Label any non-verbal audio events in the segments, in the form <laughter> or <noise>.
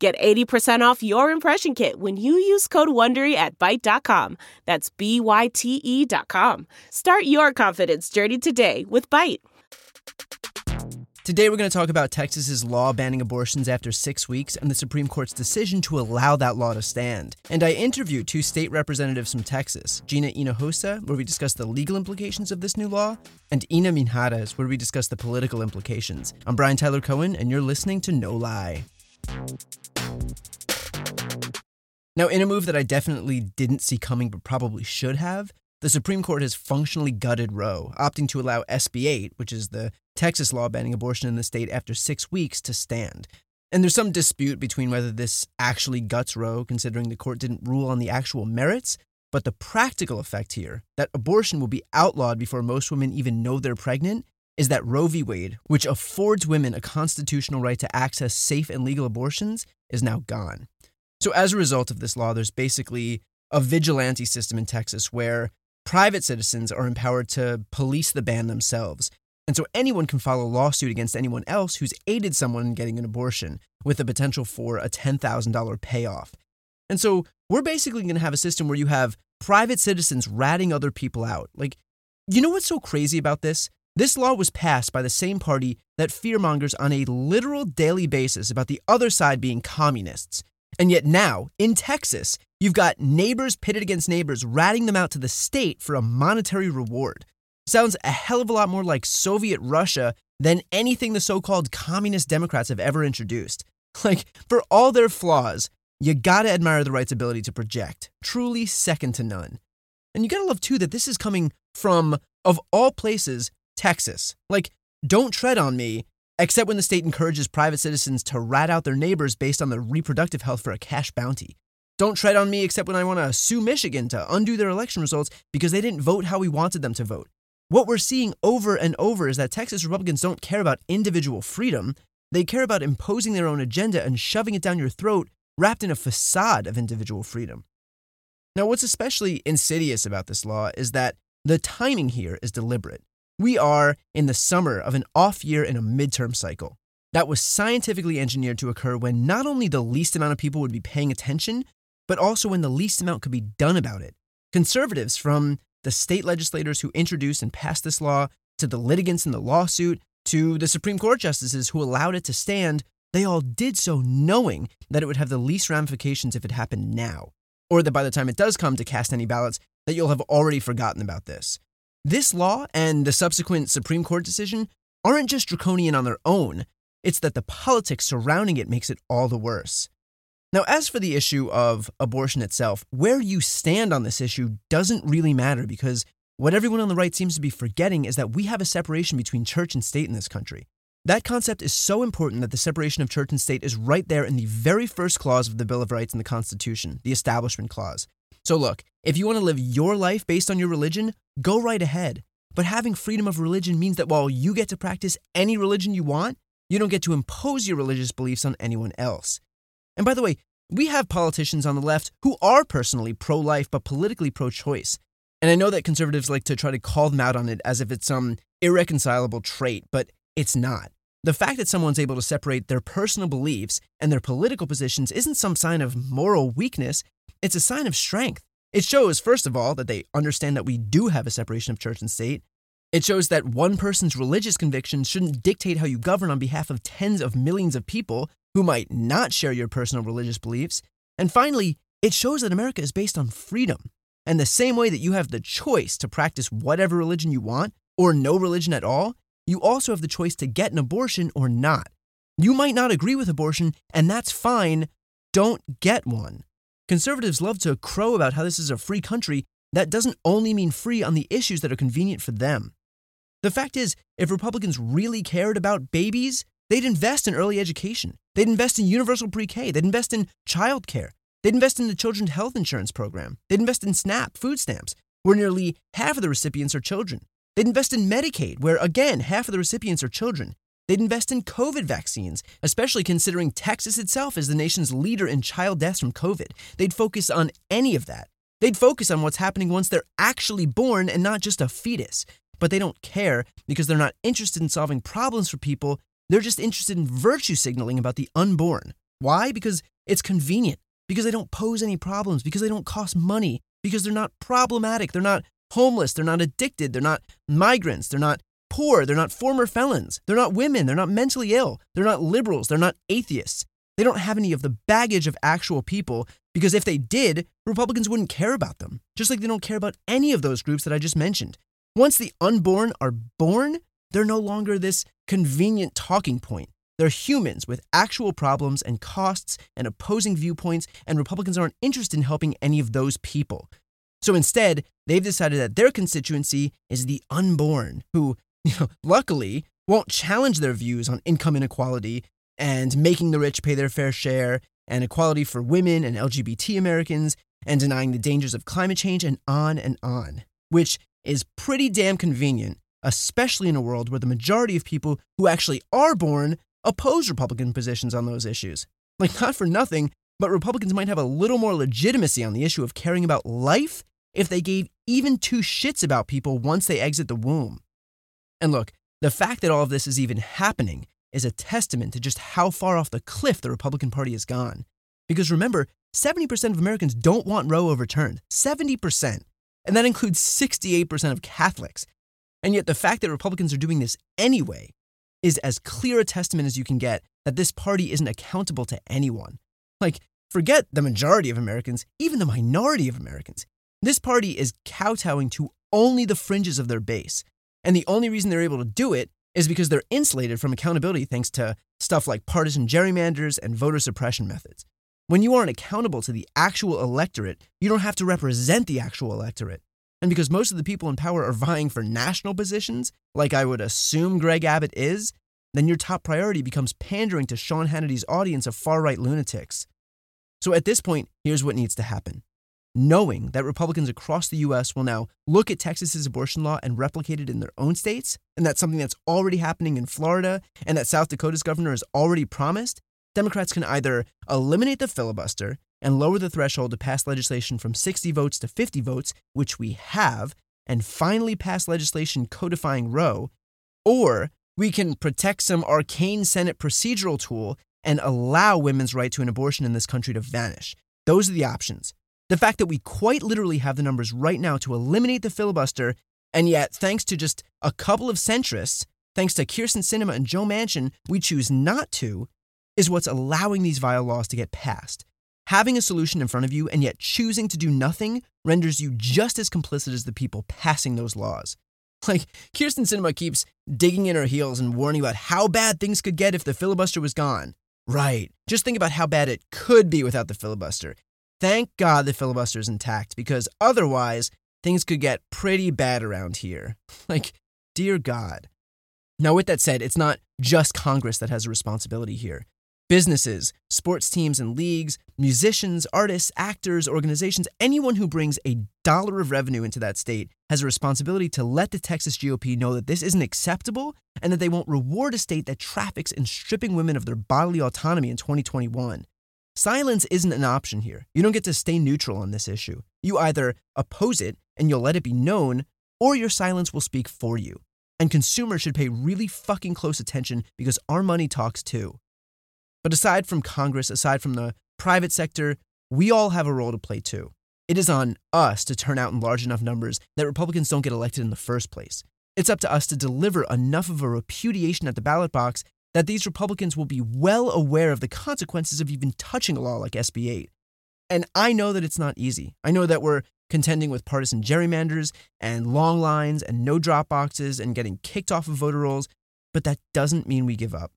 Get 80% off your impression kit when you use code WONDERY at Byte.com. That's B-Y-T-E dot com. Start your confidence journey today with Byte. Today, we're going to talk about Texas's law banning abortions after six weeks and the Supreme Court's decision to allow that law to stand. And I interviewed two state representatives from Texas, Gina Hinojosa, where we discuss the legal implications of this new law, and Ina Minjarez, where we discuss the political implications. I'm Brian Tyler Cohen, and you're listening to No Lie. Now, in a move that I definitely didn't see coming but probably should have, the Supreme Court has functionally gutted Roe, opting to allow SB 8, which is the Texas law banning abortion in the state after six weeks, to stand. And there's some dispute between whether this actually guts Roe, considering the court didn't rule on the actual merits, but the practical effect here, that abortion will be outlawed before most women even know they're pregnant, is that Roe v. Wade, which affords women a constitutional right to access safe and legal abortions, is now gone. So, as a result of this law, there's basically a vigilante system in Texas where private citizens are empowered to police the ban themselves. And so anyone can file a lawsuit against anyone else who's aided someone in getting an abortion with the potential for a $10,000 payoff. And so we're basically going to have a system where you have private citizens ratting other people out. Like, you know what's so crazy about this? This law was passed by the same party that fearmongers on a literal daily basis about the other side being communists. And yet now, in Texas, you've got neighbors pitted against neighbors ratting them out to the state for a monetary reward. Sounds a hell of a lot more like Soviet Russia than anything the so called communist Democrats have ever introduced. <laughs> Like, for all their flaws, you gotta admire the right's ability to project. Truly second to none. And you gotta love, too, that this is coming from, of all places, Texas. Like, don't tread on me, except when the state encourages private citizens to rat out their neighbors based on their reproductive health for a cash bounty. Don't tread on me except when I want to sue Michigan to undo their election results because they didn't vote how we wanted them to vote. What we're seeing over and over is that Texas Republicans don't care about individual freedom. They care about imposing their own agenda and shoving it down your throat, wrapped in a facade of individual freedom. Now, what's especially insidious about this law is that the timing here is deliberate. We are in the summer of an off year in a midterm cycle. That was scientifically engineered to occur when not only the least amount of people would be paying attention, but also when the least amount could be done about it. Conservatives, from the state legislators who introduced and passed this law, to the litigants in the lawsuit, to the Supreme Court justices who allowed it to stand, they all did so knowing that it would have the least ramifications if it happened now, or that by the time it does come to cast any ballots, that you'll have already forgotten about this. This law and the subsequent Supreme Court decision aren't just draconian on their own, it's that the politics surrounding it makes it all the worse. Now, as for the issue of abortion itself, where you stand on this issue doesn't really matter because what everyone on the right seems to be forgetting is that we have a separation between church and state in this country. That concept is so important that the separation of church and state is right there in the very first clause of the Bill of Rights in the Constitution, the Establishment Clause. So, look, if you want to live your life based on your religion, go right ahead. But having freedom of religion means that while you get to practice any religion you want, you don't get to impose your religious beliefs on anyone else. And by the way, we have politicians on the left who are personally pro life but politically pro choice. And I know that conservatives like to try to call them out on it as if it's some irreconcilable trait, but it's not. The fact that someone's able to separate their personal beliefs and their political positions isn't some sign of moral weakness, it's a sign of strength. It shows, first of all, that they understand that we do have a separation of church and state. It shows that one person's religious convictions shouldn't dictate how you govern on behalf of tens of millions of people who might not share your personal religious beliefs. And finally, it shows that America is based on freedom. And the same way that you have the choice to practice whatever religion you want, or no religion at all, you also have the choice to get an abortion or not. You might not agree with abortion, and that's fine. Don't get one. Conservatives love to crow about how this is a free country. That doesn't only mean free on the issues that are convenient for them. The fact is, if Republicans really cared about babies, they'd invest in early education. They'd invest in universal pre K. They'd invest in childcare. They'd invest in the children's health insurance program. They'd invest in SNAP, food stamps, where nearly half of the recipients are children. They'd invest in Medicaid, where again, half of the recipients are children. They'd invest in COVID vaccines, especially considering Texas itself is the nation's leader in child deaths from COVID. They'd focus on any of that. They'd focus on what's happening once they're actually born and not just a fetus. But they don't care because they're not interested in solving problems for people. They're just interested in virtue signaling about the unborn. Why? Because it's convenient, because they don't pose any problems, because they don't cost money, because they're not problematic, they're not homeless, they're not addicted, they're not migrants, they're not poor, they're not former felons, they're not women, they're not mentally ill, they're not liberals, they're not atheists. They don't have any of the baggage of actual people because if they did, Republicans wouldn't care about them, just like they don't care about any of those groups that I just mentioned. Once the unborn are born, they're no longer this convenient talking point. They're humans with actual problems and costs and opposing viewpoints, and Republicans aren't interested in helping any of those people. So instead, they've decided that their constituency is the unborn, who, you know, luckily won't challenge their views on income inequality and making the rich pay their fair share, and equality for women and LGBT Americans, and denying the dangers of climate change, and on and on, which is pretty damn convenient, especially in a world where the majority of people who actually are born oppose Republican positions on those issues. Like, not for nothing, but Republicans might have a little more legitimacy on the issue of caring about life if they gave even two shits about people once they exit the womb. And look, the fact that all of this is even happening is a testament to just how far off the cliff the Republican Party has gone. Because remember, 70% of Americans don't want Roe overturned. 70%. And that includes 68% of Catholics. And yet, the fact that Republicans are doing this anyway is as clear a testament as you can get that this party isn't accountable to anyone. Like, forget the majority of Americans, even the minority of Americans. This party is kowtowing to only the fringes of their base. And the only reason they're able to do it is because they're insulated from accountability thanks to stuff like partisan gerrymanders and voter suppression methods. When you aren't accountable to the actual electorate, you don't have to represent the actual electorate. And because most of the people in power are vying for national positions, like I would assume Greg Abbott is, then your top priority becomes pandering to Sean Hannity's audience of far right lunatics. So at this point, here's what needs to happen knowing that Republicans across the US will now look at Texas's abortion law and replicate it in their own states, and that's something that's already happening in Florida and that South Dakota's governor has already promised, Democrats can either eliminate the filibuster and lower the threshold to pass legislation from 60 votes to 50 votes, which we have, and finally pass legislation codifying Roe, or we can protect some arcane Senate procedural tool and allow women's right to an abortion in this country to vanish. Those are the options. The fact that we quite literally have the numbers right now to eliminate the filibuster, and yet, thanks to just a couple of centrists, thanks to Kyrsten Sinema and Joe Manchin, we choose not to, is what's allowing these vile laws to get passed. Having a solution in front of you and yet choosing to do nothing renders you just as complicit as the people passing those laws. Like, Kyrsten Sinema keeps digging in her heels and warning about how bad things could get if the filibuster was gone. Right. Just think about how bad it could be without the filibuster. Thank God the filibuster is intact because otherwise things could get pretty bad around here. <laughs> Like, dear God. Now, with that said, it's not just Congress that has a responsibility here. Businesses, sports teams and leagues, musicians, artists, actors, organizations, anyone who brings a dollar of revenue into that state has a responsibility to let the Texas GOP know that this isn't acceptable and that they won't reward a state that traffics in stripping women of their bodily autonomy in 2021. Silence isn't an option here. You don't get to stay neutral on this issue. You either oppose it and you'll let it be known, or your silence will speak for you. And consumers should pay really fucking close attention because our money talks too. But aside from Congress, aside from the private sector, we all have a role to play too. It is on us to turn out in large enough numbers that Republicans don't get elected in the first place. It's up to us to deliver enough of a repudiation at the ballot box that these Republicans will be well aware of the consequences of even touching a law like SB 8. And I know that it's not easy. I know that we're contending with partisan gerrymanders and long lines and no drop boxes and getting kicked off of voter rolls, but that doesn't mean we give up.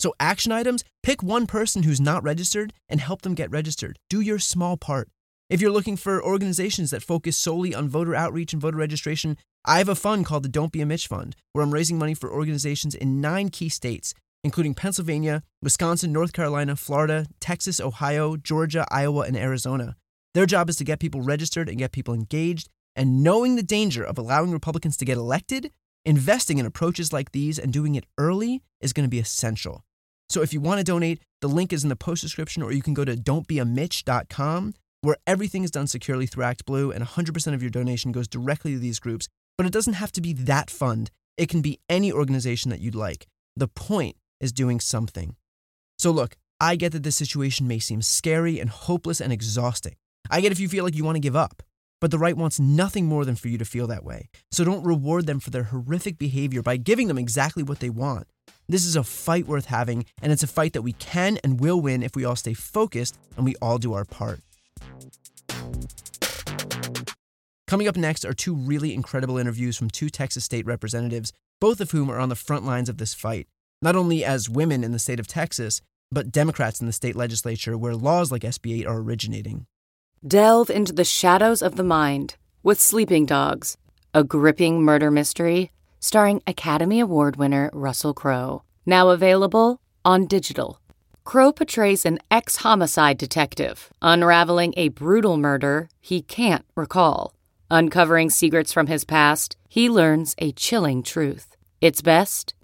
So, action items pick one person who's not registered and help them get registered. Do your small part. If you're looking for organizations that focus solely on voter outreach and voter registration, I have a fund called the Don't Be a Mitch Fund, where I'm raising money for organizations in nine key states including Pennsylvania, Wisconsin, North Carolina, Florida, Texas, Ohio, Georgia, Iowa, and Arizona. Their job is to get people registered and get people engaged. And knowing the danger of allowing Republicans to get elected, investing in approaches like these and doing it early is going to be essential. So if you want to donate, the link is in the post description, or you can go to don'tbeamitch.com, where everything is done securely through ActBlue, and 100% of your donation goes directly to these groups. But it doesn't have to be that fund, it can be any organization that you'd like. The point is doing something. So look, I get that this situation may seem scary and hopeless and exhausting. I get if you feel like you want to give up. But the right wants nothing more than for you to feel that way. So don't reward them for their horrific behavior by giving them exactly what they want. This is a fight worth having, and it's a fight that we can and will win if we all stay focused and we all do our part. Coming up next are two really incredible interviews from two Texas state representatives, both of whom are on the front lines of this fight, not only as women in the state of Texas, but Democrats in the state legislature where laws like SB 8 are originating. Delve into the shadows of the mind with Sleeping Dogs, a gripping murder mystery starring Academy Award winner Russell Crowe. Now available on digital. Crowe portrays an ex homicide detective unraveling a brutal murder he can't recall. Uncovering secrets from his past, he learns a chilling truth. It's best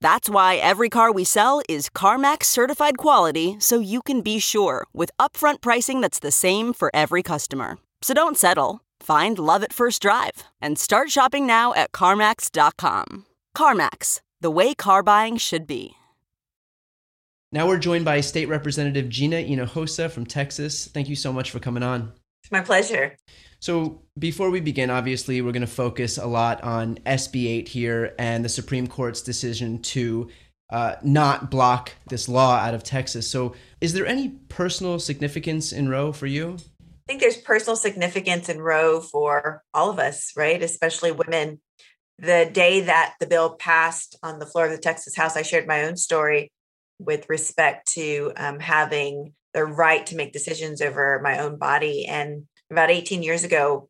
That's why every car we sell is CarMax certified quality so you can be sure with upfront pricing that's the same for every customer. So don't settle. Find love at first drive and start shopping now at CarMax.com. CarMax, the way car buying should be. Now we're joined by State Representative Gina Hinojosa from Texas. Thank you so much for coming on. It's my pleasure. So, before we begin, obviously, we're going to focus a lot on SB 8 here and the Supreme Court's decision to uh, not block this law out of Texas. So, is there any personal significance in Roe for you? I think there's personal significance in Roe for all of us, right? Especially women. The day that the bill passed on the floor of the Texas House, I shared my own story with respect to um, having the right to make decisions over my own body. And about 18 years ago,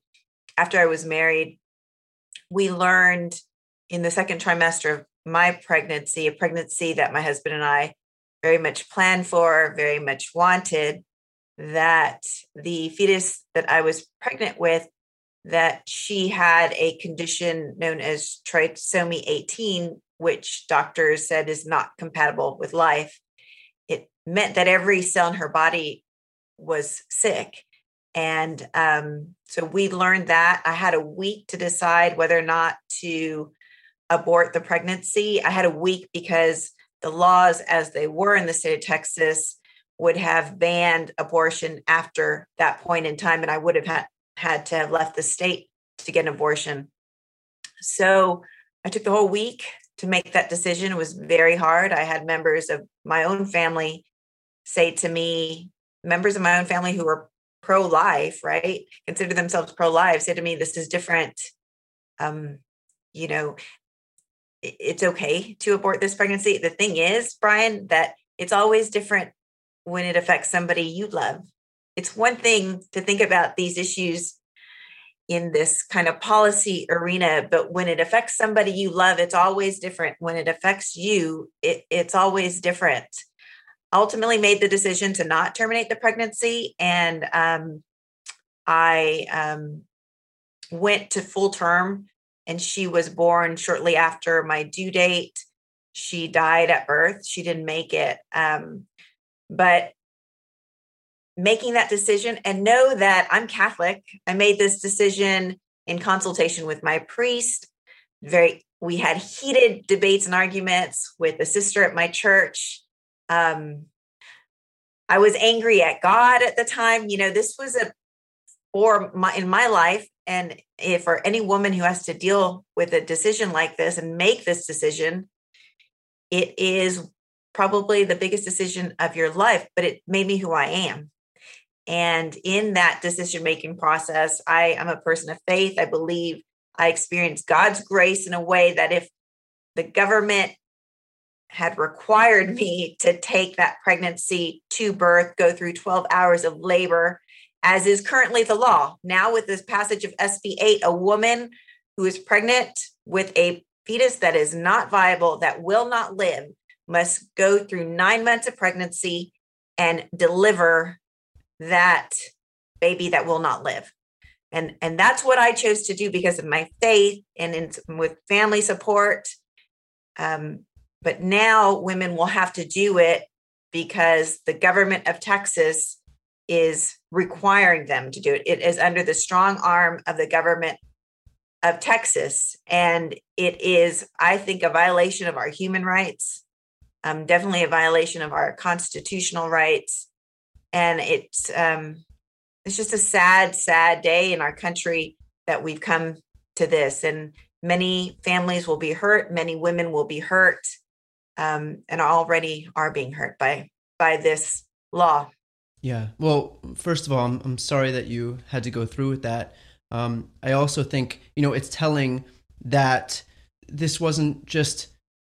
after I was married, we learned in the second trimester of my pregnancy, a pregnancy that my husband and I very much planned for, very much wanted, that the fetus that I was pregnant with that she had a condition known as trisomy 18 which doctors said is not compatible with life. It meant that every cell in her body was sick and um, so we learned that i had a week to decide whether or not to abort the pregnancy i had a week because the laws as they were in the state of texas would have banned abortion after that point in time, and I would have had, had to have left the state to get an abortion. So I took the whole week to make that decision. It was very hard. I had members of my own family say to me, members of my own family who were pro life, right? Consider themselves pro life, say to me, this is different. Um, you know, it's okay to abort this pregnancy. The thing is, Brian, that it's always different when it affects somebody you love. It's one thing to think about these issues in this kind of policy arena, but when it affects somebody you love, it's always different. When it affects you, it, it's always different. Ultimately, made the decision to not terminate the pregnancy, and um, I um, went to full term, and she was born shortly after my due date. She died at birth. She didn't make it. Um, but making that decision and know that I'm Catholic. I made this decision in consultation with my priest. Very, we had heated debates and arguments with a sister at my church. Um, I was angry at God at the time. You know, this was a or my in my life, and if for any woman who has to deal with a decision like this and make this decision, it is probably the biggest decision of your life, but it made me who I am. And in that decision making process, I am a person of faith. I believe I experience God's grace in a way that if the government had required me to take that pregnancy to birth, go through 12 hours of labor, as is currently the law. Now, with this passage of SB 8, a woman who is pregnant with a fetus that is not viable, that will not live, must go through nine months of pregnancy and deliver that baby that will not live. And, and that's what I chose to do because of my faith and in, with family support. Um, but now women will have to do it because the government of Texas is requiring them to do it. It is under the strong arm of the government of Texas. And it is, I think, a violation of our human rights, um, definitely a violation of our constitutional rights. And it's um, it's just a sad, sad day in our country that we've come to this. And many families will be hurt, many women will be hurt, um, and already are being hurt by by this law. Yeah. Well, first of all, I'm, I'm sorry that you had to go through with that. Um, I also think, you know, it's telling that this wasn't just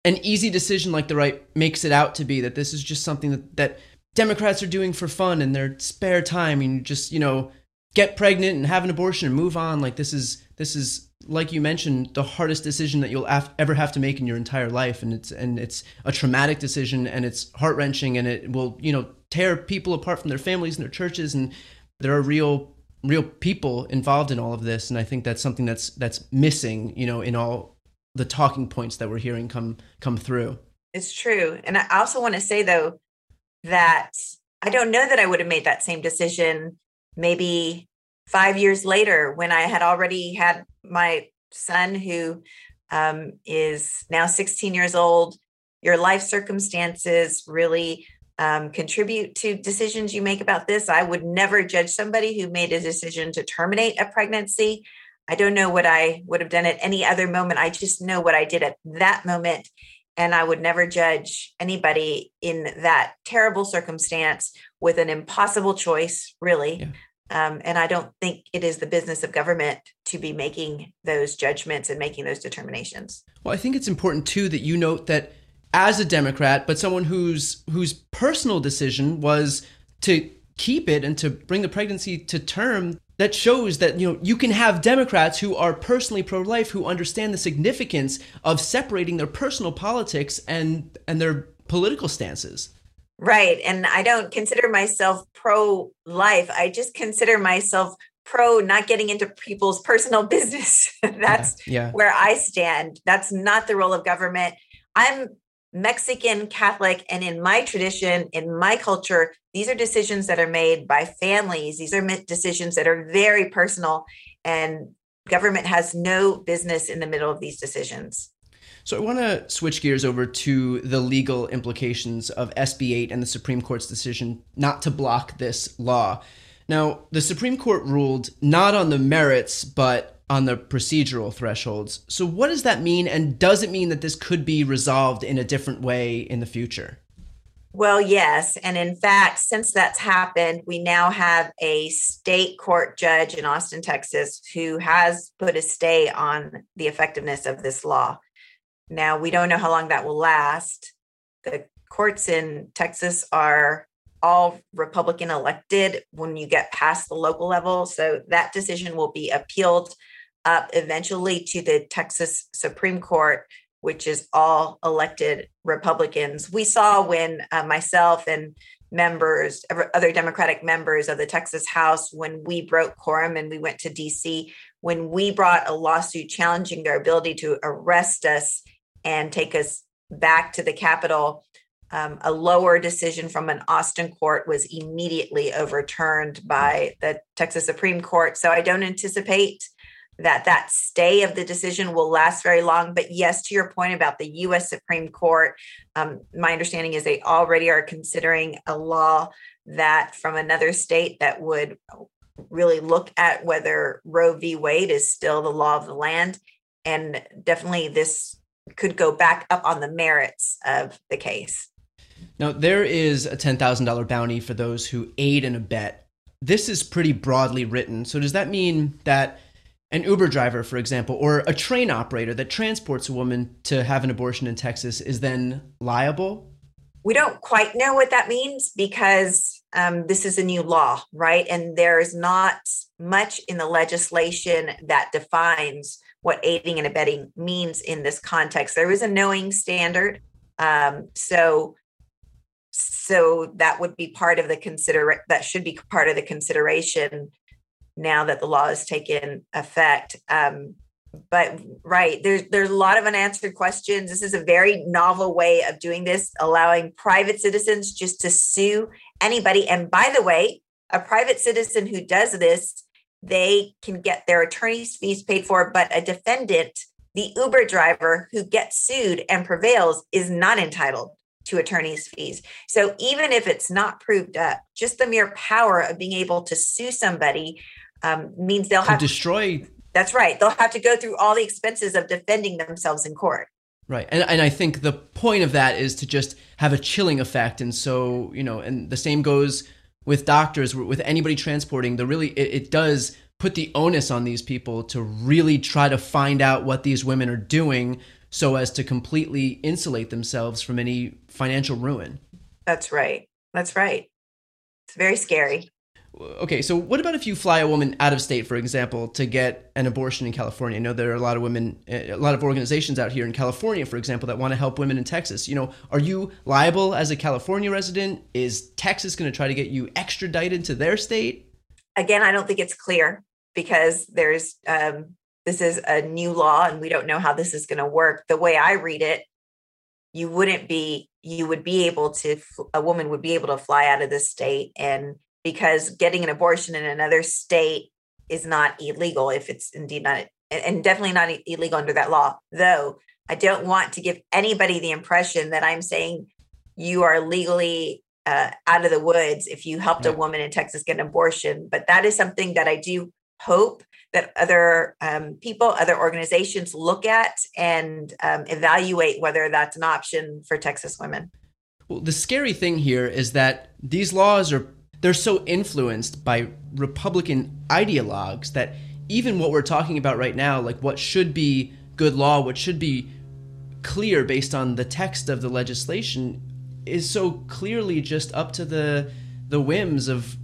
an easy decision like the right makes it out to be, that this is just something that, that Democrats are doing for fun in their spare time and just, you know, get pregnant and have an abortion and move on. Like this is, this is, like you mentioned, the hardest decision that you'll af- ever have to make in your entire life. And it's, and it's a traumatic decision and it's heart wrenching and it will, you know, tear people apart from their families and their churches. And there are real real people involved in all of this and i think that's something that's that's missing you know in all the talking points that we're hearing come come through it's true and i also want to say though that i don't know that i would have made that same decision maybe 5 years later when i had already had my son who um, is now 16 years old your life circumstances really um, contribute to decisions you make about this. I would never judge somebody who made a decision to terminate a pregnancy. I don't know what I would have done at any other moment. I just know what I did at that moment. And I would never judge anybody in that terrible circumstance with an impossible choice, really. Yeah. Um, and I don't think it is the business of government to be making those judgments and making those determinations. Well, I think it's important too that you note that as a Democrat, but someone whose whose personal decision was to keep it and to bring the pregnancy to term that shows that you know you can have democrats who are personally pro-life who understand the significance of separating their personal politics and and their political stances right and i don't consider myself pro-life i just consider myself pro not getting into people's personal <laughs> business that's yeah, yeah. where i stand that's not the role of government i'm Mexican Catholic, and in my tradition, in my culture, these are decisions that are made by families. These are decisions that are very personal, and government has no business in the middle of these decisions. So I want to switch gears over to the legal implications of SB 8 and the Supreme Court's decision not to block this law. Now, the Supreme Court ruled not on the merits, but on the procedural thresholds. So, what does that mean? And does it mean that this could be resolved in a different way in the future? Well, yes. And in fact, since that's happened, we now have a state court judge in Austin, Texas, who has put a stay on the effectiveness of this law. Now, we don't know how long that will last. The courts in Texas are all Republican elected when you get past the local level. So that decision will be appealed up eventually to the Texas Supreme Court, which is all elected Republicans. We saw when uh, myself and members, other Democratic members of the Texas House, when we broke quorum and we went to DC, when we brought a lawsuit challenging their ability to arrest us and take us back to the Capitol. Um, a lower decision from an Austin court was immediately overturned by the Texas Supreme Court. So I don't anticipate that that stay of the decision will last very long. But yes, to your point about the U.S. Supreme Court, um, my understanding is they already are considering a law that from another state that would really look at whether Roe v. Wade is still the law of the land. And definitely this could go back up on the merits of the case. Now, there is a $10,000 bounty for those who aid and abet this is pretty broadly written. So does that mean that an Uber driver, for example, or a train operator that transports a woman to have an abortion in Texas is then liable? We don't quite know what that means because um, this is a new law, right? And there's not much in the legislation that defines what aiding and abetting means in this context. There is a knowing standard. Um, so so that would be part of the consider that should be part of the consideration now that the law has taken effect. Um, but right there's there's a lot of unanswered questions. This is a very novel way of doing this, allowing private citizens just to sue anybody. And by the way, a private citizen who does this, they can get their attorney's fees paid for, but a defendant, the Uber driver who gets sued and prevails, is not entitled to attorney's fees. So even if it's not proved up, just the mere power of being able to sue somebody um, means they'll have to destroy. That's right. They'll have to go through all the expenses of defending themselves in court. Right. And, and I think the point of that is to just have a chilling effect. And so, you know, and the same goes with doctors, with anybody transporting, the really, it, it does put the onus on these people to really try to find out what these women are doing so as to completely insulate themselves from any financial ruin. That's right. That's right. It's very scary. Okay, so what about if you fly a woman out of state, for example, to get an abortion in California? I know there are a lot of women, a lot of organizations out here in California, for example, that want to help women in Texas. You know, are you liable as a California resident? Is Texas going to try to get you extradited to their state? Again, I don't think it's clear because there's um, this is a new law and we don't know how this is going to work. The way I read it, you wouldn't be you would be able to a woman would be able to fly out of the state and because getting an abortion in another state is not illegal if it's indeed not and definitely not illegal under that law though i don't want to give anybody the impression that i'm saying you are legally uh, out of the woods if you helped a woman in texas get an abortion but that is something that i do hope that other um, people, other organizations look at and um, evaluate whether that's an option for Texas women. Well, the scary thing here is that these laws are they're so influenced by Republican ideologues that even what we're talking about right now, like what should be good law, what should be clear based on the text of the legislation, is so clearly just up to the the whims of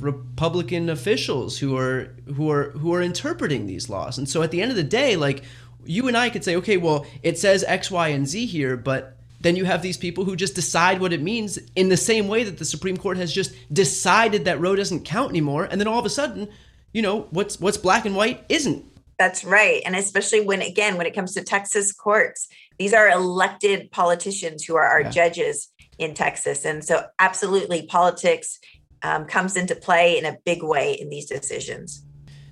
Republican officials who are who are who are interpreting these laws. And so at the end of the day, like you and I could say, okay, well, it says X, Y, and Z here, but then you have these people who just decide what it means in the same way that the Supreme Court has just decided that Roe doesn't count anymore, and then all of a sudden, you know, what's what's black and white isn't. That's right. And especially when again, when it comes to Texas courts, these are elected politicians who are our yeah. judges in Texas. And so absolutely politics um, comes into play in a big way in these decisions.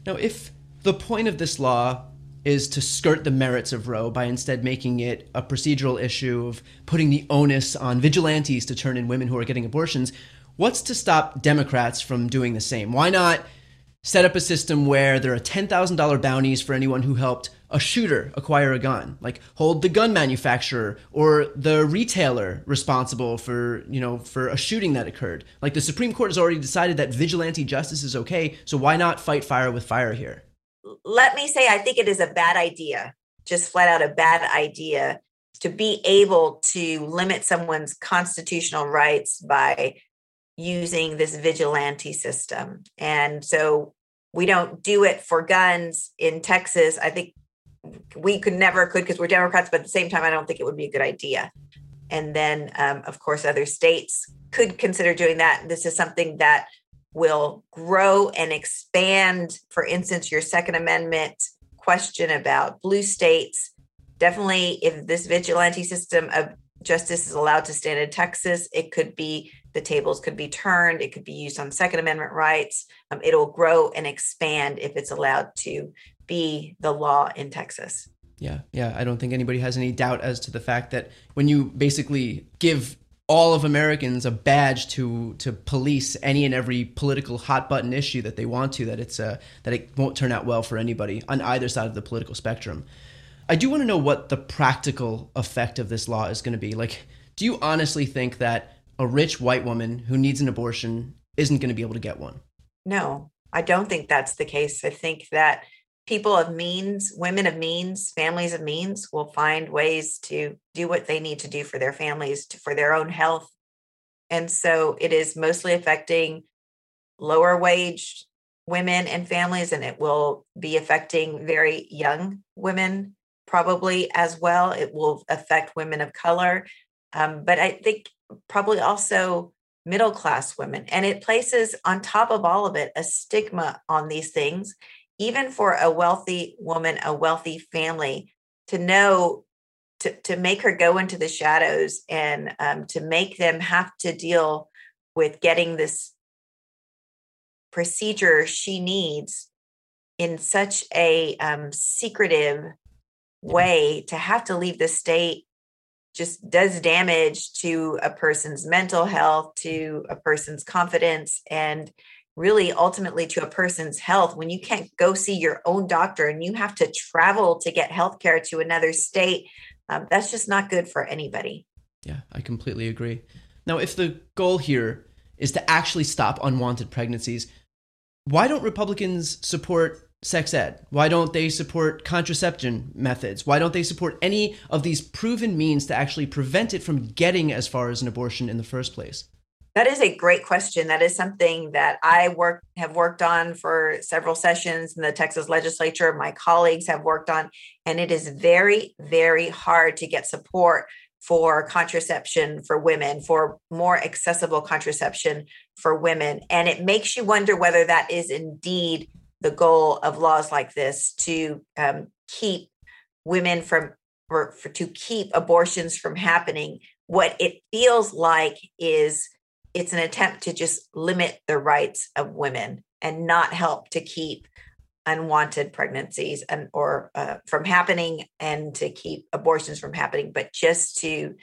Now, if the point of this law is to skirt the merits of Roe by instead making it a procedural issue of putting the onus on vigilantes to turn in women who are getting abortions, what's to stop Democrats from doing the same? Why not set up a system where there are $10,000 bounties for anyone who helped a shooter acquire a gun? Like hold the gun manufacturer or the retailer responsible for you know for a shooting that occurred. Like the supreme court has already decided that vigilante justice is okay so why not fight fire with fire here let me say i think it is a bad idea just flat out a bad idea to be able to limit someone's constitutional rights by using this vigilante system and so we don't do it for guns in Texas. I think we could never could because we're Democrats, but at the same time, I don't think it would be a good idea. And then, um, of course, other states could consider doing that. This is something that will grow and expand. For instance, your Second Amendment question about blue states. Definitely, if this vigilante system of justice is allowed to stand in Texas, it could be the tables could be turned. It could be used on Second Amendment rights. Um, it'll grow and expand if it's allowed to be the law in Texas. Yeah, yeah. I don't think anybody has any doubt as to the fact that when you basically give all of Americans a badge to to police any and every political hot button issue that they want to, that it's a that it won't turn out well for anybody on either side of the political spectrum. I do want to know what the practical effect of this law is going to be. Like, do you honestly think that a rich white woman who needs an abortion isn't going to be able to get one? No, I don't think that's the case. I think that people of means, women of means, families of means will find ways to do what they need to do for their families, to, for their own health. And so it is mostly affecting lower wage women and families, and it will be affecting very young women probably as well. It will affect women of color. Um, but I think probably also middle class women. And it places on top of all of it a stigma on these things even for a wealthy woman, a wealthy family, to know to, to make her go into the shadows and um, to make them have to deal with getting this procedure she needs in such a um, secretive way to have to leave the state just does damage to a person's mental health to a person's confidence and really ultimately to a person's health when you can't go see your own doctor and you have to travel to get health care to another state um, that's just not good for anybody. Yeah i completely agree. Now if the goal here is to actually stop unwanted pregnancies why don't republicans support sex ed? Why don't they support contraception methods? Why don't they support any of these proven means to actually prevent it from getting as far as an abortion in the first place that is a great question. That is something that I work have worked on for several sessions in the Texas legislature. My colleagues have worked on, and it is very, very hard to get support for contraception for women, for more accessible contraception for women. And it makes you wonder whether that is indeed the goal of laws like this to um, keep women from or for, to keep abortions from happening. What it feels like is it's an attempt to just limit the rights of women and not help to keep unwanted pregnancies and or uh, from happening and to keep abortions from happening but just to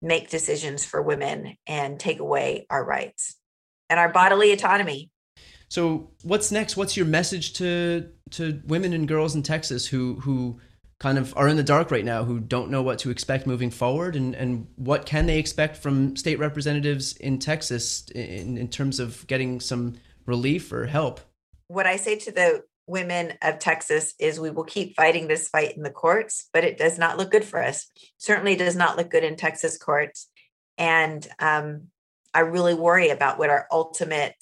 make decisions for women and take away our rights and our bodily autonomy. So what's next? What's your message to to women and girls in texas who who kind of are in the dark right now who don't know what to expect moving forward and, and what can they expect from state representatives in Texas in, in terms of getting some relief or help? What I say to the women of Texas is we will keep fighting this fight in the courts, but it does not look good for us. Certainly does not look good in Texas courts. And um, I really worry about what our ultimate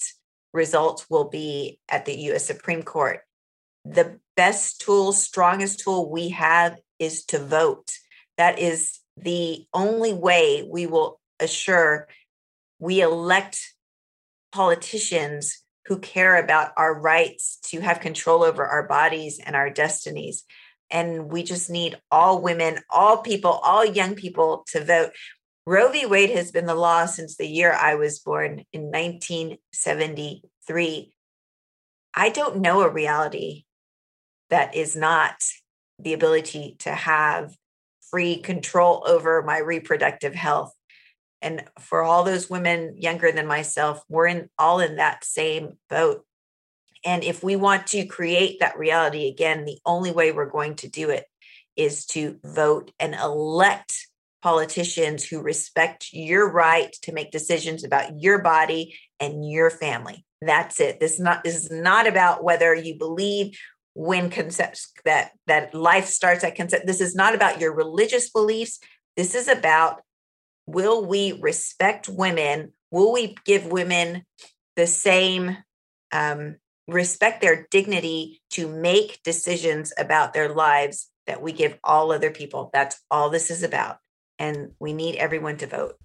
results will be at the US Supreme Court. The best tool, strongest tool we have is to vote. That is the only way we will assure we elect politicians who care about our rights to have control over our bodies and our destinies. And we just need all women, all people, all young people to vote. Roe v. Wade has been the law since the year I was born in 1973. I don't know a reality that is not the ability to have free control over my reproductive health. And for all those women younger than myself, we're in all in that same boat. And if we want to create that reality again, the only way we're going to do it is to vote and elect politicians who respect your right to make decisions about your body and your family. That's it. This is not this is not about whether you believe when concept that that life starts at concept. This is not about your religious beliefs. This is about will we respect women? Will we give women the same um, respect their dignity to make decisions about their lives that we give all other people? That's all this is about and we need everyone to vote.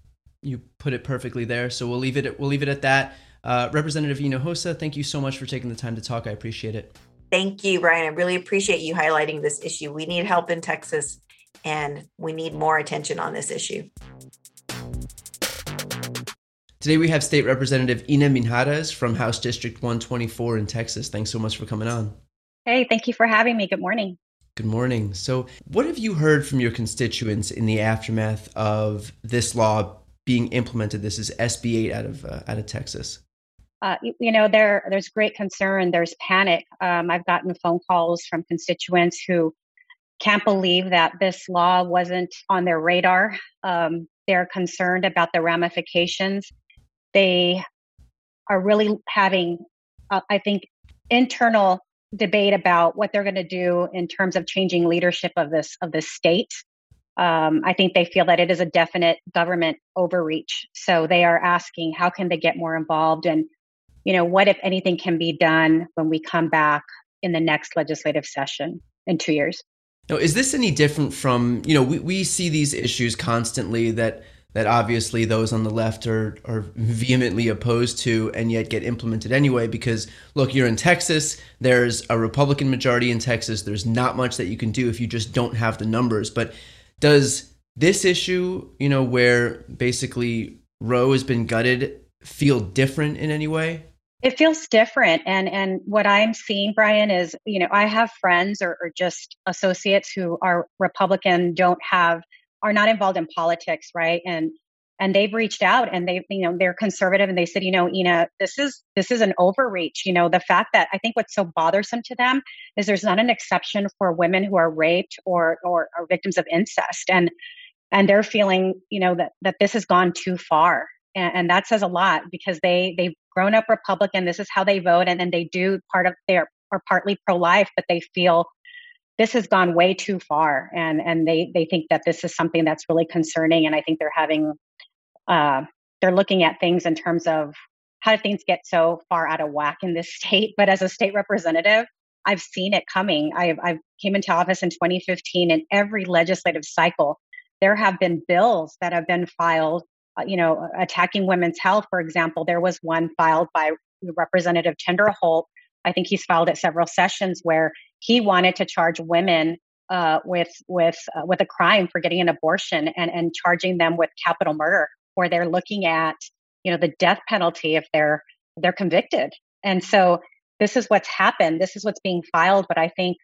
You put it perfectly there so we'll leave it we'll leave it at that. Uh, representative hinojosa thank you so much for taking the time to talk. I appreciate it Thank you, Brian. I really appreciate you highlighting this issue. We need help in Texas and we need more attention on this issue. Today we have State Representative Ina Minjarez from House District 124 in Texas. Thanks so much for coming on. Hey, thank you for having me. Good morning. Good morning. So, what have you heard from your constituents in the aftermath of this law being implemented? This is SB 8 out of uh, out of Texas uh, you, know, there there's great concern. There's panic. Um, I've gotten phone calls from constituents who can't believe that this law wasn't on their radar. Um, they're concerned about the ramifications. They are really having uh, I think, internal debate about what they're going to do in terms of changing leadership of this of this state. Um, I think they feel that it is a definite government overreach. So they are asking, how can they get more involved, and you know, what if anything can be done when we come back in the next legislative session in two years? Now, is this any different from you know we, we see these issues constantly that that obviously those on the left are are vehemently opposed to and yet get implemented anyway because look you're in Texas there's a republican majority in Texas there's not much that you can do if you just don't have the numbers but does this issue you know where basically Roe has been gutted feel different in any way it feels different and and what i'm seeing brian is you know i have friends or, or just associates who are republican don't have are not involved in politics, right? And and they've reached out and they you know they're conservative and they said you know ina this is this is an overreach you know the fact that i think what's so bothersome to them is there's not an exception for women who are raped or or are victims of incest and and they're feeling you know that that this has gone too far and, and that says a lot because they they've grown up republican this is how they vote and then they do part of their are partly pro-life but they feel this has gone way too far and and they they think that this is something that's really concerning and i think they're having uh, they're looking at things in terms of how did things get so far out of whack in this <laughs> state but as a state representative i've seen it coming. I've, i came into office in 2015 and every legislative cycle there have been bills that have been filed you know attacking women's health for example there was one filed by representative Tinderholt. I think he's filed at several sessions where he wanted to charge women uh, with with uh, with a crime for getting an abortion and and charging them with capital murder, where they're looking at you know the death penalty if they're they're convicted. And so this is what's happened. This is what's being filed. But I think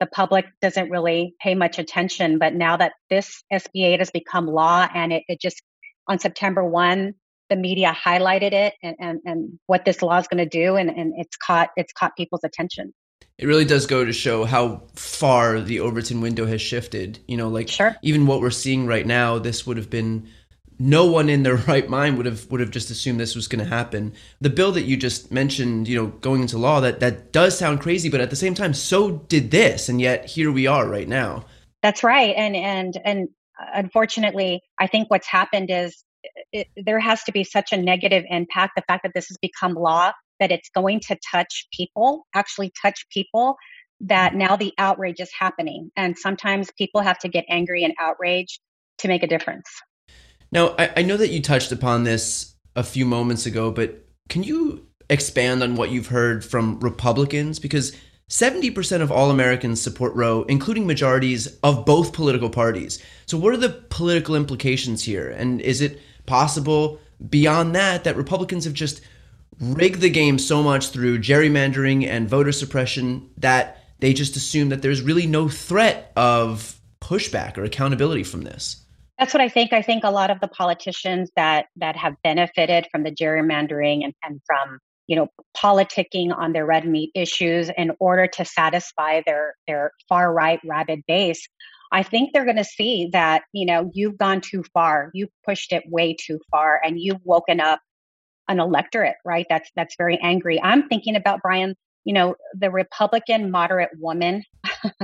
the public doesn't really pay much attention. But now that this SB 8 has become law and it, it just on September 1, the media highlighted it and, and, and what this law is going to do and, and it's caught it's caught people's attention it really does go to show how far the Overton window has shifted. You know, like sure. even what we're seeing right now, this would have been no one in their <laughs> right mind would have would have just assumed this was going to happen. The bill that you just mentioned, you know, going into law, that that does sound crazy, but at the same time, so did this, and yet here we are right now. That's right, and and and unfortunately, I think what's happened is it, there has to be such a negative impact. The fact that this has become law, that it's going to touch people, actually touch people, that mm-hmm. now the outrage is happening. And sometimes people have to get angry and outraged to make a difference. Now, I, I know that you touched upon this a few moments ago, but can you expand on what you've heard from Republicans? Because 70% of all Americans support Roe, including majorities of both political parties. So, what are the political implications here? And is it possible beyond that that Republicans have just rigged the game so much through gerrymandering and voter suppression that they just assume that there's really no threat of pushback or accountability from this. That's what I think. I think a lot of the politicians that that have benefited from the gerrymandering and, and from you know politicking on their red meat issues in order to satisfy their their far right rabid base I think they're going to see that, you know, you've gone too far. You've pushed it way too far and you've woken up an electorate, right? That's that's very angry. I'm thinking about Brian, you know, the Republican moderate woman. <laughs>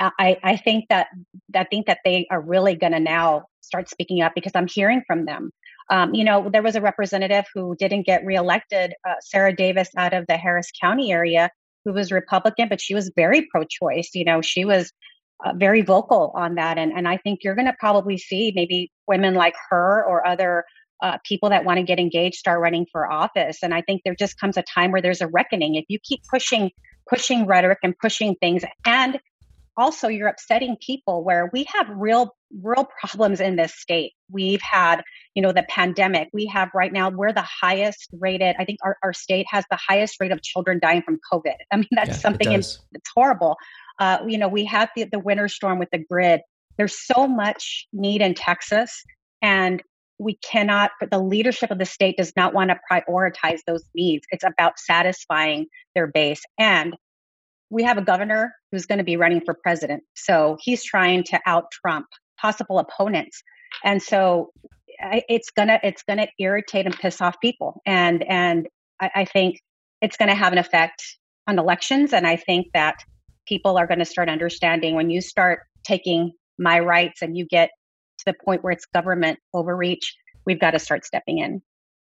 I, I think that I think that they are really going to now start speaking up because I'm hearing from them. Um, you know, there was a representative who didn't get reelected, uh, Sarah Davis, out of the Harris County area, who was Republican, but she was very pro-choice. You know, she was uh, very vocal on that. And, and I think you're going to probably see maybe women like her or other uh, people that want to get engaged start running for office. And I think there just comes a time where there's a reckoning. If you keep pushing, pushing rhetoric and pushing things, and also you're upsetting people where we have real, real problems in this state. We've had, you know, the pandemic. We have right now, we're the highest rated, I think our, our state has the highest rate of children dying from COVID. I mean, that's yeah, something, it it's horrible. Uh, you know, we had the, the winter storm with the grid. There's so much need in Texas, and we cannot, the leadership of the state does not want to prioritize those needs. It's about satisfying their base. And we have a governor who's going to be running for president. So he's trying to out Trump possible opponents. And so it's gonna it's gonna irritate and piss off people. And and I, I think it's to have an effect on elections. And I think that people are going to start understanding when you start taking my rights and you get to the point where it's government overreach, we've got to start stepping in.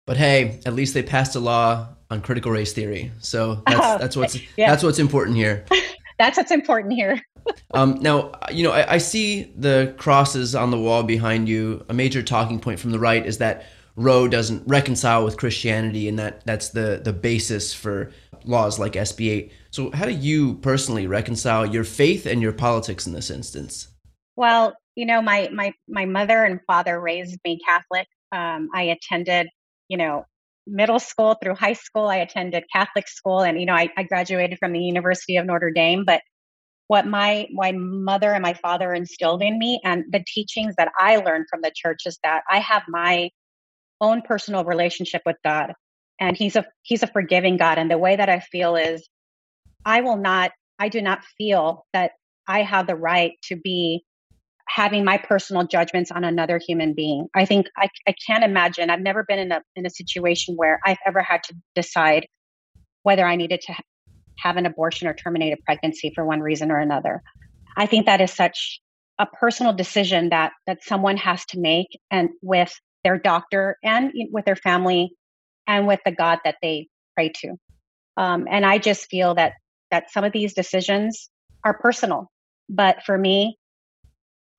But hey, at least they passed a law on critical race theory. So that's, <laughs> that's what's yeah. that's what's important here. <laughs> that's what's important here. <laughs> um, now, you know, I, I see the crosses on the wall behind you. A major talking point from the right is that Roe doesn't reconcile with Christianity, and that that's the the basis for laws like SB 8. So, how do you personally reconcile your faith and your politics in this instance? Well, you know, my my my mother and father raised me Catholic. Um, I attended, you know, middle school through high school. I attended Catholic school, and you know, I, I graduated from the University of Notre Dame. But what my my mother and my father instilled in me, and the teachings that I learned from the church, is that I have my own personal relationship with God, and He's a He's a forgiving God. And the way that I feel is, I will not, I do not feel that I have the right to be having my personal judgments on another human being. I think I, I can't imagine. I've never been in a in a situation where I've ever had to decide whether I needed to have an abortion or terminate a pregnancy for one reason or another. I think that is such a personal decision that that someone has to make and with their doctor and with their family and with the God that they pray to. Um, and I just feel that that some of these decisions are personal. But for me,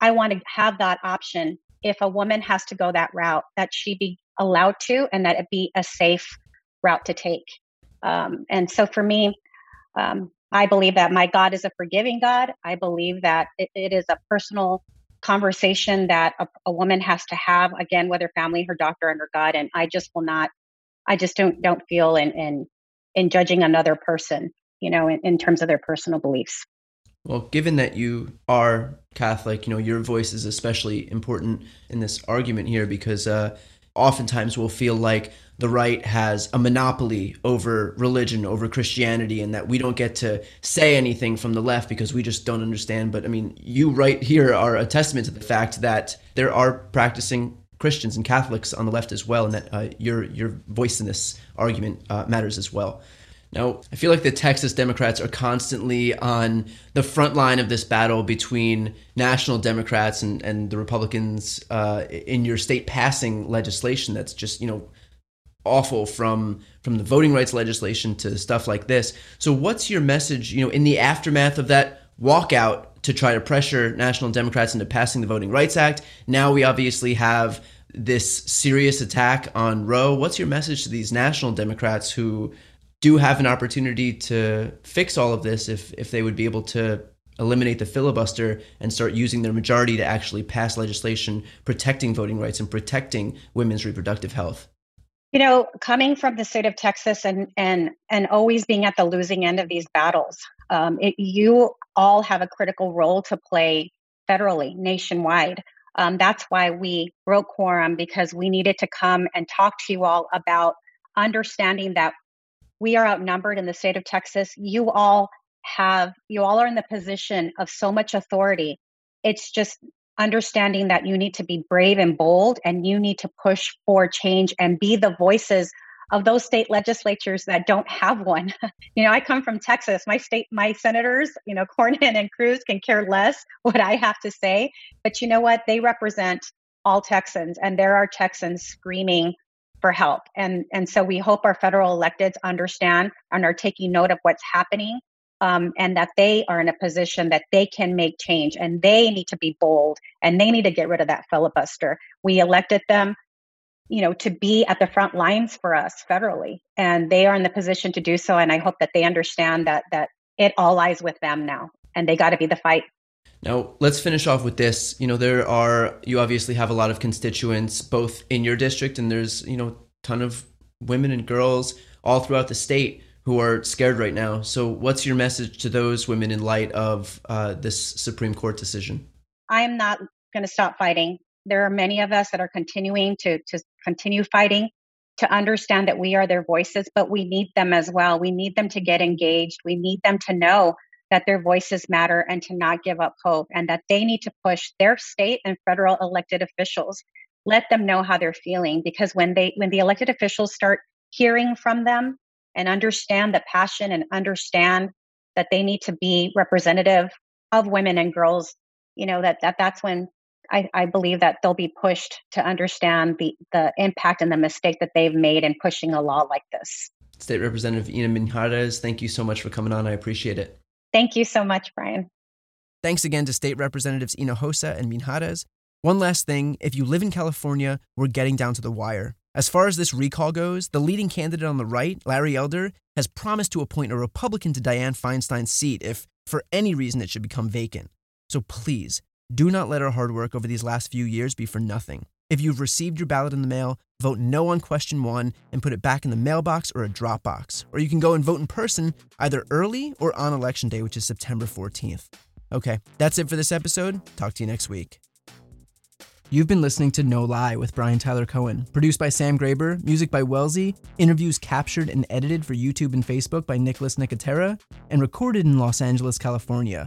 I want to have that option if a woman has to go that route, that she be allowed to and that it be a safe route to take. Um, and so for me, um, I believe that my God is a forgiving God. I believe that it, it is a personal conversation that a, a, woman has to have again with her family, her doctor, and her God. And I just will not. I just don't don't feel in in in judging another person, you know, in, in terms of their personal beliefs. Well, given that you are Catholic, you know, your voice is especially important in this argument here because uh, oftentimes we'll feel like the right has a monopoly over religion, over Christianity, and that we don't get to say anything from the left because we just don't understand. But I mean, you right here are a testament to the fact that there are practicing Christians and Catholics on the left as well, and that uh, your your voice in this argument uh, matters as well. Now, I feel like the Texas Democrats are constantly on the front line of this battle between national Democrats and, and the Republicans uh, in your state passing legislation that's just, you know, awful from from the voting rights legislation to stuff like this. So what's your message, you know, in the aftermath of that walkout to try to pressure national Democrats into passing the Voting Rights Act? Now we obviously have this serious attack on Roe. What's your message to these national Democrats who do have an opportunity to fix all of this if if they would be able to eliminate the filibuster and start using their majority to actually pass legislation protecting voting rights and protecting women's reproductive health. You know, coming from the state of Texas and and and always being at the losing end of these battles, um, it, you all have a critical role to play federally, nationwide. Um, that's why we broke quorum because we needed to come and talk to you all about understanding that we are outnumbered in the state of Texas. You all have, you all are in the position of so much authority. It's just understanding that you need to be brave and bold and you need to push for change and be the voices of those state legislatures that don't have one. <laughs> you know, I come from Texas. My state, my senators, you know, <laughs> Cornyn and Cruz can care less what I have to say. But you know what? They represent all Texans, and there are Texans screaming for help. And, and so we hope our federal electeds understand and are taking note of what's happening um, and that they are in a position that they can make change and they need to be bold and they need to get rid of that filibuster. We elected them, you know, to be at the front lines for us federally, and they are in the position to do so. And I hope that they understand that that it all lies with them now, and they got to be the fight now, let's finish off with this. You know, there are, you obviously have a lot of constituents both in your district, and there's, you know, a ton of women and girls all throughout the state who are scared right now. So, what's your message to those women in light of uh, this Supreme Court decision? I am not going to stop fighting. There are many of us that are continuing to, to continue fighting to understand that we are their voices, but we need them as well. We need them to get engaged. We need them to know that their voices matter and to not give up hope and that they need to push their state and federal elected officials let them know how they're feeling because when they when the elected officials start hearing from them and understand the passion and understand that they need to be representative of women and girls, you know, that, that that's when I, I believe that they'll be pushed to understand the, the impact and the mistake that they've made in pushing a law like this. State Representative Ina Minjarez, thank you so much for coming on. I appreciate it. Thank you so much, Brian. Thanks again to State Representatives Hinojosa and Minjarez. One last thing if you live in California, we're getting down to the wire. As far as this recall goes, the leading candidate on the right, Larry Elder, has promised to appoint a Republican to Dianne Feinstein's seat if, for any reason, it should become vacant. So please, do not let our hard work over these last few years be for nothing. If you've received your ballot in the mail, vote no on question one and put it back in the mailbox or a drop box. Or you can go and vote in person either early or on election day, which is September 14th. Okay, that's it for this episode. Talk to you next week. You've been listening to No Lie with Brian Tyler Cohen, produced by Sam Graber, music by Wellesley, interviews captured and edited for YouTube and Facebook by Nicholas Nicotera, and recorded in Los Angeles, California.